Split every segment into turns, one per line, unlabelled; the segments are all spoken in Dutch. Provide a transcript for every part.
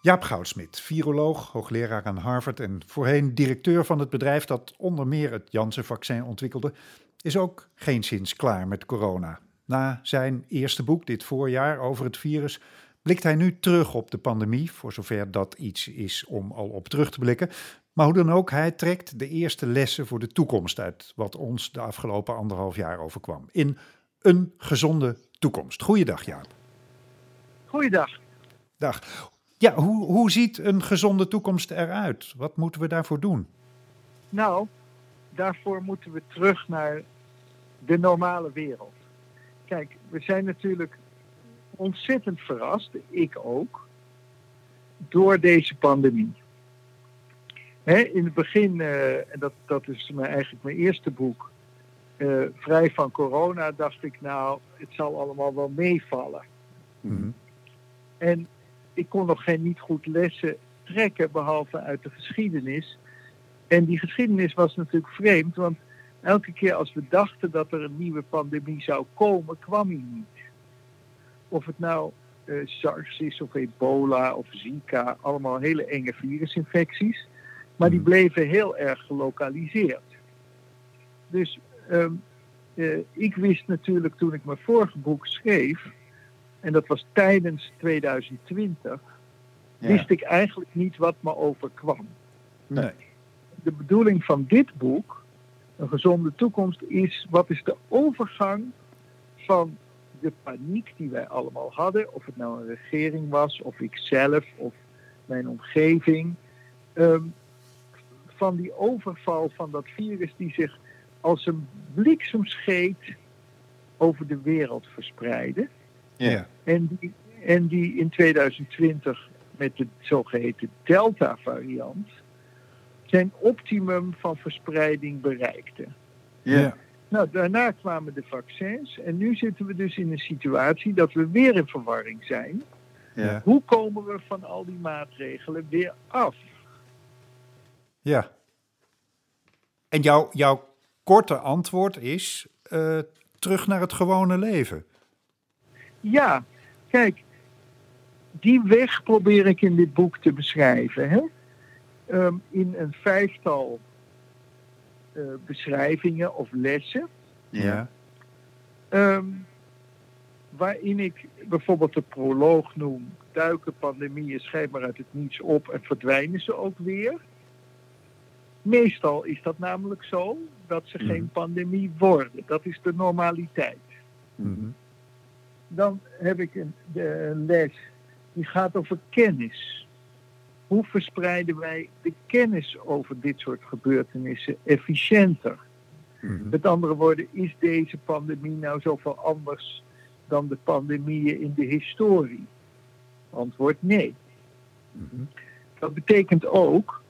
Jaap Goudsmit, viroloog, hoogleraar aan Harvard en voorheen directeur van het bedrijf dat onder meer het Janssen-vaccin ontwikkelde, is ook geen sinds klaar met corona. Na zijn eerste boek dit voorjaar over het virus blikt hij nu terug op de pandemie, voor zover dat iets is om al op terug te blikken. Maar hoe dan ook, hij trekt de eerste lessen voor de toekomst uit wat ons de afgelopen anderhalf jaar overkwam. In een gezonde toekomst. Goeiedag, Jaap.
Goeiedag.
Dag. Ja, hoe, hoe ziet een gezonde toekomst eruit? Wat moeten we daarvoor doen?
Nou, daarvoor moeten we terug naar de normale wereld. Kijk, we zijn natuurlijk ontzettend verrast, ik ook, door deze pandemie. in het begin, uh, en dat, dat is mijn, eigenlijk mijn eerste boek, uh, vrij van corona, dacht ik nou, het zal allemaal wel meevallen. Mm En ik kon nog geen niet goed lessen trekken, behalve uit de geschiedenis. En die geschiedenis was natuurlijk vreemd, want elke keer als we dachten dat er een nieuwe pandemie zou komen, kwam die niet. Of het nou uh, SARS is of ebola of Zika, allemaal hele enge virusinfecties. Maar die mhm. bleven heel erg gelokaliseerd. Dus um, uh, ik wist natuurlijk toen ik mijn vorige boek schreef, en dat was tijdens 2020, ja. wist ik eigenlijk niet wat me overkwam.
Nee.
De bedoeling van dit boek, Een gezonde toekomst, is wat is de overgang van de paniek die wij allemaal hadden, of het nou een regering was, of ik zelf, of mijn omgeving, um, van die overval van dat virus die zich als een bliksemscheet over de wereld verspreidde.
Ja.
En, die, en die in 2020 met de zogeheten Delta-variant zijn optimum van verspreiding bereikte.
Ja.
Nou, daarna kwamen de vaccins en nu zitten we dus in een situatie dat we weer in verwarring zijn.
Ja.
Hoe komen we van al die maatregelen weer af?
Ja. En jouw, jouw korte antwoord is uh, terug naar het gewone leven.
Ja, kijk, die weg probeer ik in dit boek te beschrijven. Hè? Um, in een vijftal uh, beschrijvingen of lessen.
Ja.
Um, waarin ik bijvoorbeeld de proloog noem. Duiken pandemieën schijnbaar uit het niets op en verdwijnen ze ook weer. Meestal is dat namelijk zo dat ze mm. geen pandemie worden. Dat is de normaliteit.
Mm.
Dan heb ik een, de, een les die gaat over kennis. Hoe verspreiden wij de kennis over dit soort gebeurtenissen efficiënter?
Mm.
Met andere woorden, is deze pandemie nou zoveel anders dan de pandemieën in de historie? Antwoord nee. Dat betekent ook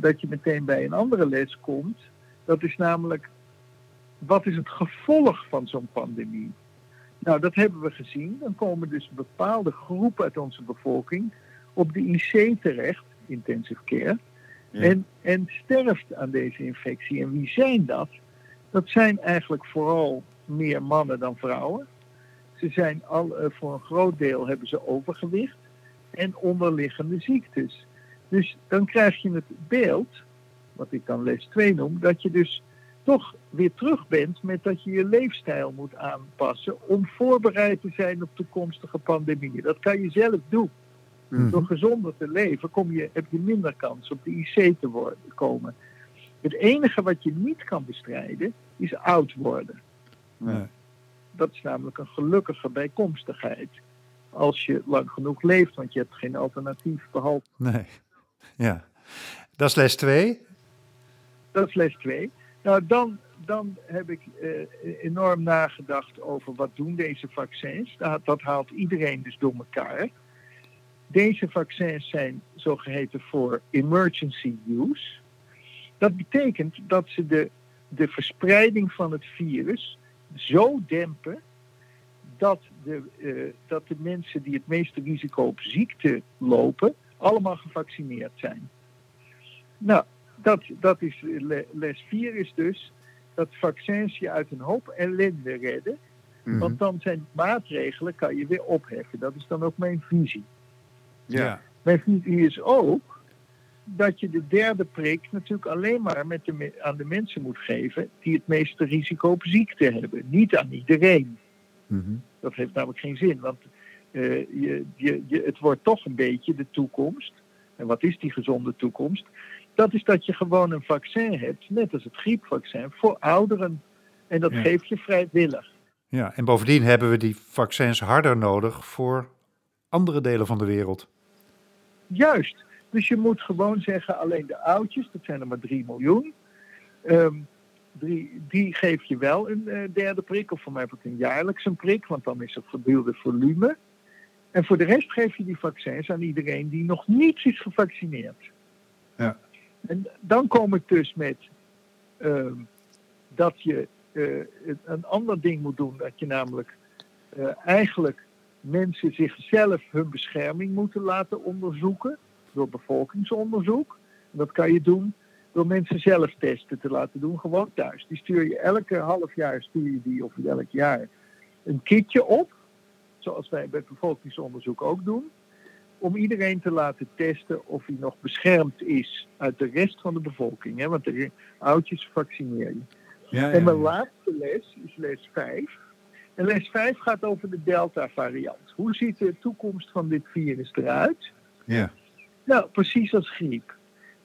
dat je meteen bij een andere les komt. Dat is namelijk, wat is het gevolg van zo'n pandemie? Nou, dat hebben we gezien. Dan komen dus bepaalde groepen uit onze bevolking op de IC terecht, intensive care,
ja.
en, en sterft aan deze infectie. En wie zijn dat? Dat zijn eigenlijk vooral meer mannen dan vrouwen. Ze zijn al, uh, voor een groot deel hebben ze overgewicht en onderliggende ziektes. Dus dan krijg je het beeld, wat ik dan les 2 noem, dat je dus toch weer terug bent met dat je je leefstijl moet aanpassen om voorbereid te zijn op toekomstige pandemieën. Dat kan je zelf doen.
Mm.
Door gezonder te leven kom je, heb je minder kans op de IC te worden, komen. Het enige wat je niet kan bestrijden is oud worden.
Nee.
Dat is namelijk een gelukkige bijkomstigheid. Als je lang genoeg leeft, want je hebt geen alternatief behalve.
Nee. Ja. Dat is les 2.
Dat is les 2. Nou, dan, dan heb ik uh, enorm nagedacht over wat doen deze vaccins. Dat, dat haalt iedereen dus door elkaar. Deze vaccins zijn zogeheten voor emergency use. Dat betekent dat ze de, de verspreiding van het virus zo dempen dat de, uh, dat de mensen die het meeste risico op ziekte lopen, allemaal gevaccineerd zijn. Nou, dat, dat is les 4 is dus dat vaccins je uit een hoop ellende redden.
Mhm.
Want dan zijn maatregelen, kan je weer opheffen. Dat is dan ook mijn visie.
Ja.
Mijn visie is ook dat je de derde prik natuurlijk alleen maar met de, aan de mensen moet geven die het meeste risico op ziekte hebben. Niet aan iedereen.
Mhm.
Dat heeft namelijk geen zin, want eh, je, je, je, het wordt toch een beetje de toekomst. En wat is die gezonde toekomst? Dat is dat je gewoon een vaccin hebt, net als het griepvaccin, voor ouderen. En dat
Ja.
geef je vrijwillig.
ja, en bovendien hebben we die vaccins harder nodig voor andere delen van de wereld.
Juist. Dus je moet gewoon zeggen, alleen de oudjes, dat zijn er maar 3 miljoen, ehm, die, die geef je wel een eh, derde prik, of voor mij wordt een jaarlijks een prik, want dan is het verdeelde volume. En voor de rest geef je die vaccins aan iedereen die nog niet is gevaccineerd.
Ja.
En dan kom ik dus met ehm, dat je eh, een ander ding moet doen, dat je namelijk eh, eigenlijk mensen zichzelf hun bescherming moeten laten onderzoeken door bevolkingsonderzoek. En dat kan je doen door mensen zelf testen te laten doen, gewoon thuis. Die stuur je elke half jaar, stuur je die, of elk jaar, een kitje op. Zoals wij bij het bevolkingsonderzoek ook doen. Om iedereen te laten testen of hij nog beschermd is uit de rest van de bevolking. Hè? Want de oudjes vaccineer je.
Ja,
En mijn laatste les is les 5. En les 5 gaat over de Delta-variant. Hoe ziet de toekomst van dit virus eruit?
ja.
Nou, precies als griep.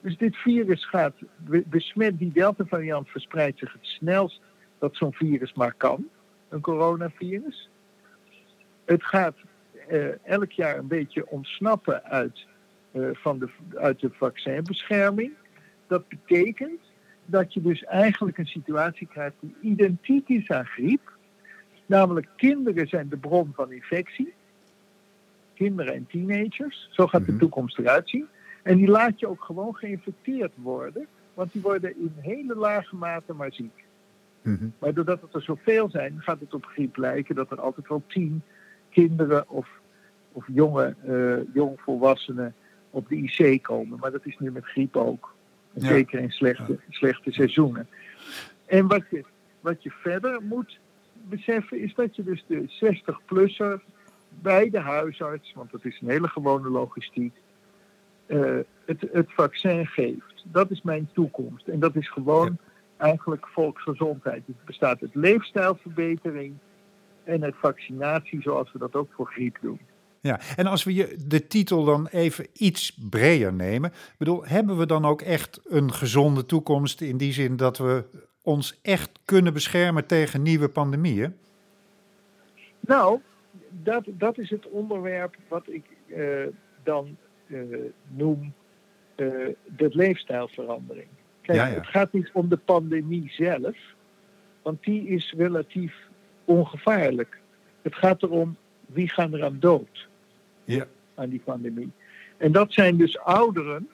Dus dit virus gaat be- besmet, die Delta-variant verspreidt zich het snelst dat zo'n virus maar kan, een coronavirus. Het gaat eh, elk jaar een beetje ontsnappen uit, eh, van de, uit de vaccinbescherming. Dat betekent dat je dus eigenlijk een situatie krijgt die identiek is aan griep. Namelijk kinderen zijn de bron van infectie. Kinderen en teenagers. Zo gaat de
Mhm.
toekomst eruit zien. En die laat je ook gewoon geïnfecteerd worden. Want die worden in hele lage mate maar ziek.
Mhm.
Maar doordat het er zoveel zijn, gaat het op griep lijken dat er altijd wel tien kinderen of, of jonge eh, jongvolwassenen op de IC komen. Maar dat is nu met griep ook.
Ja.
Zeker in slechte, slechte seizoenen. En wat je, wat je verder moet beseffen is dat je dus de 60-plusser bij de huisarts, want dat is een hele gewone logistiek, eh, het, het vaccin geeft. Dat is mijn toekomst. En dat is gewoon eigenlijk volksgezondheid. Het bestaat uit leefstijlverbetering en uit vaccinatie, zoals we dat ook voor griep doen.
Ja, en als we je de titel dan even iets breder nemen, bedoel, hebben we dan ook echt een gezonde toekomst in die zin dat we ons echt kunnen beschermen tegen nieuwe pandemieën?
Nou, dat, dat is het onderwerp wat ik eh, dan eh, noem eh, de leefstijlverandering. Kijk,
Ja, ja.
het gaat niet om de pandemie zelf, want die is relatief ongevaarlijk. Het gaat erom wie gaan er aan dood
Ja.
aan die pandemie. En dat zijn dus ouderen,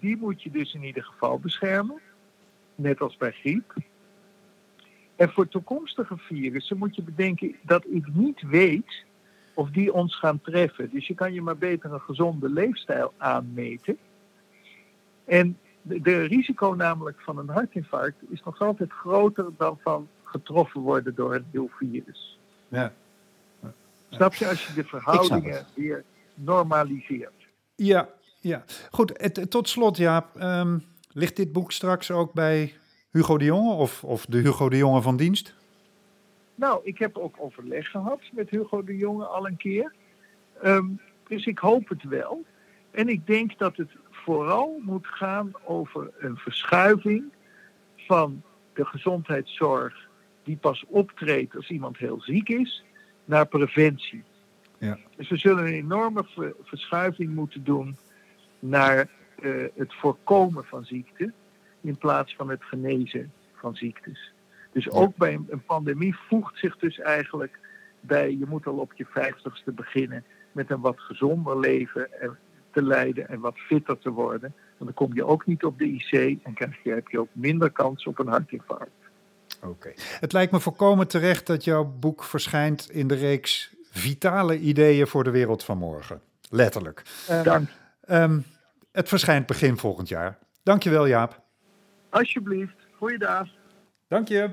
die moet je dus in ieder geval beschermen, net als bij griep. En voor toekomstige virussen moet je bedenken dat ik niet weet of die ons gaan treffen. Dus je kan je maar beter een gezonde leefstijl aanmeten. En de, de risico namelijk van een hartinfarct is nog altijd groter dan van getroffen worden door een nieuw virus.
Ja.
Snap je als je de verhoudingen weer normaliseert?
Ja, ja. Goed, het, tot slot Jaap, ehm, ligt dit boek straks ook bij Hugo de Jonge of, of de Hugo de Jonge van dienst?
Nou, ik heb ook overleg gehad met Hugo de Jonge al een keer. Ehm, dus ik hoop het wel. En ik denk dat het vooral moet gaan over een verschuiving van de gezondheidszorg die pas optreedt als iemand heel ziek is, naar preventie.
Ja.
Dus we zullen een enorme ver- verschuiving moeten doen naar eh, het voorkomen van ziekte in plaats van het genezen van ziektes. Dus ook bij een, een pandemie voegt zich dus eigenlijk bij, je moet al op je vijftigste beginnen met een wat gezonder leven en te leiden en wat fitter te worden. Want dan kom je ook niet op de IC en krijg je, heb je ook minder kans op een hartinfarct.
Oké. Het lijkt me volkomen terecht dat jouw boek verschijnt in de reeks Vitale ideeën voor de wereld van morgen. Letterlijk.
Dank.
Ehm, het verschijnt begin volgend jaar. Dankjewel Jaap.
Alsjeblieft. Goeiedag.
Dank je.